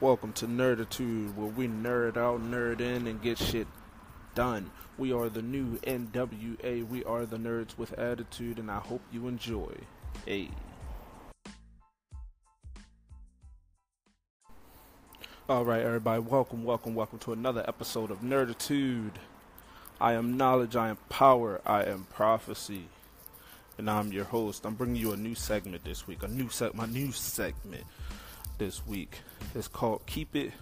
Welcome to Nerditude, where we nerd out, nerd in, and get shit done. We are the new NWA. We are the nerds with attitude, and I hope you enjoy. Hey. All right, everybody, welcome, welcome, welcome to another episode of Nerditude. I am knowledge, I am power, I am prophecy, and I'm your host. I'm bringing you a new segment this week, a new set, my new segment this week. It's called Keep It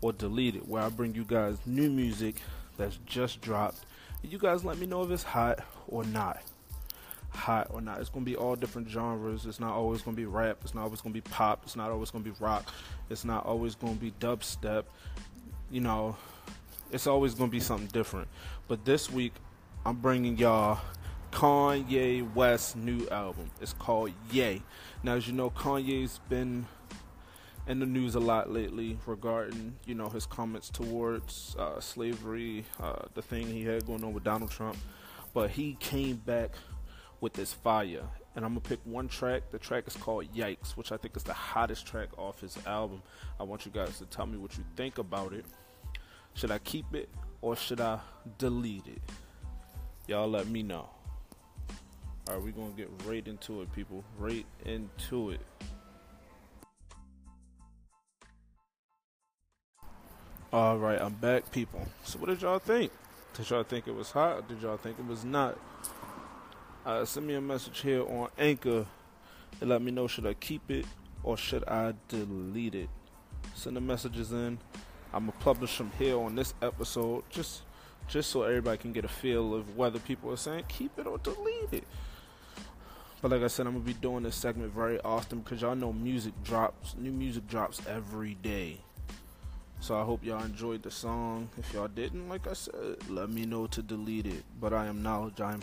or Delete It, where I bring you guys new music that's just dropped. You guys let me know if it's hot or not. Hot or not. It's gonna be all different genres. It's not always gonna be rap. It's not always gonna be pop. It's not always gonna be rock. It's not always gonna be dubstep. You know, it's always gonna be something different. But this week, I'm bringing y'all Kanye West's new album. It's called Ye. Now, as you know, Kanye's been in the news a lot lately regarding you know his comments towards uh, slavery, uh, the thing he had going on with Donald Trump. But he came back with this fire, and I'm gonna pick one track. The track is called "Yikes," which I think is the hottest track off his album. I want you guys to tell me what you think about it. Should I keep it or should I delete it? Y'all let me know. All right, we're gonna get right into it, people. Right into it. All right, I'm back, people. So, what did y'all think? Did y'all think it was hot? Did y'all think it was not? Uh, send me a message here on Anchor and let me know should I keep it or should I delete it. Send the messages in. I'm gonna publish them here on this episode, just just so everybody can get a feel of whether people are saying keep it or delete it. But like I said, I'm gonna be doing this segment very often because y'all know music drops, new music drops every day. So I hope y'all enjoyed the song. If y'all didn't, like I said, let me know to delete it. But I am knowledge, I am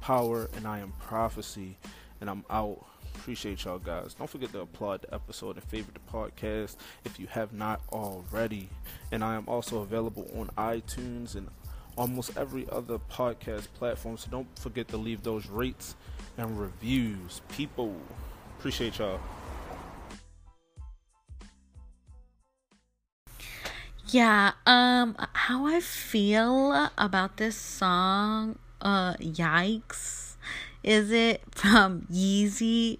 power, and I am prophecy. And I'm out. Appreciate y'all guys. Don't forget to applaud the episode and favorite the podcast if you have not already. And I am also available on iTunes and almost every other podcast platform. So don't forget to leave those rates and reviews. People, appreciate y'all. Yeah, um how I feel about this song, uh yikes. Is it from Yeezy?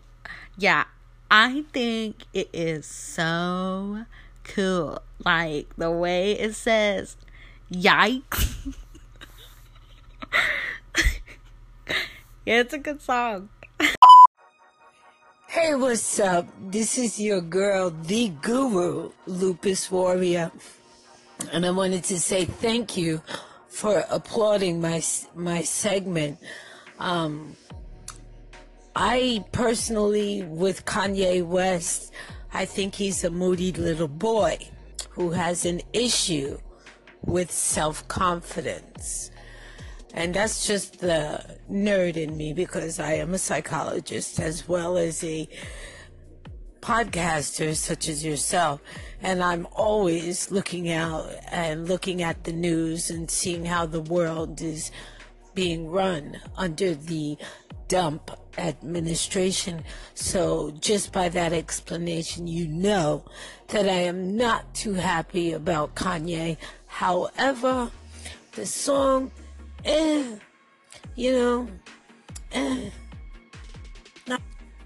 Yeah, I think it is so cool. Like the way it says yikes. yeah, it's a good song. Hey, what's up? This is your girl, the guru, Lupus Warrior. And I wanted to say thank you for applauding my my segment. Um, I personally, with Kanye West, I think he's a moody little boy who has an issue with self confidence. And that's just the nerd in me because I am a psychologist as well as a podcaster such as yourself. And I'm always looking out and looking at the news and seeing how the world is being run under the dump administration. So just by that explanation, you know that I am not too happy about Kanye. However, the song, eh, you know,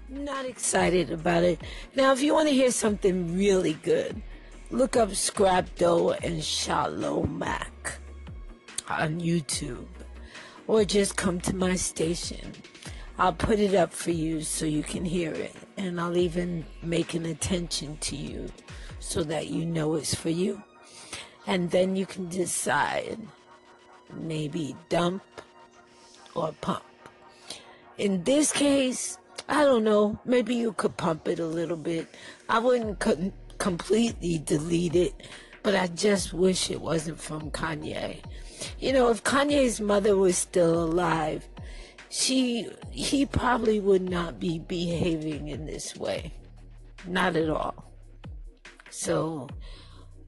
not, excited about it. Now, if you want to hear something really good, look up Scrap Dough and Shalom Mac on YouTube. Or just come to my station. I'll put it up for you so you can hear it. And I'll even make an attention to you so that you know it's for you. And then you can decide maybe dump or pump. In this case, I don't know, maybe you could pump it a little bit. I wouldn't co- completely delete it, but I just wish it wasn't from Kanye. You know, if Kanye's mother was still alive, she he probably would not be behaving in this way. Not at all. So,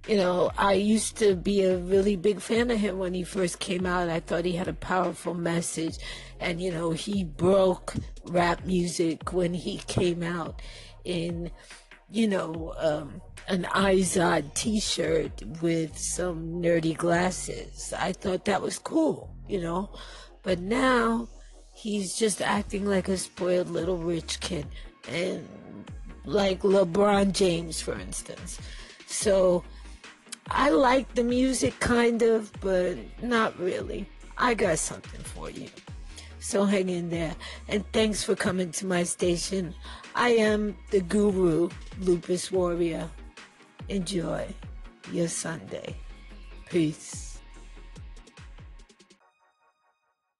you know, I used to be a really big fan of him when he first came out. I thought he had a powerful message. And, you know, he broke rap music when he came out in, you know, um, an Izod t-shirt with some nerdy glasses. I thought that was cool, you know. But now he's just acting like a spoiled little rich kid and like LeBron James for instance. So I like the music kind of, but not really. I got something for you. So hang in there. And thanks for coming to my station. I am the guru, Lupus Warrior. Enjoy your Sunday. Peace.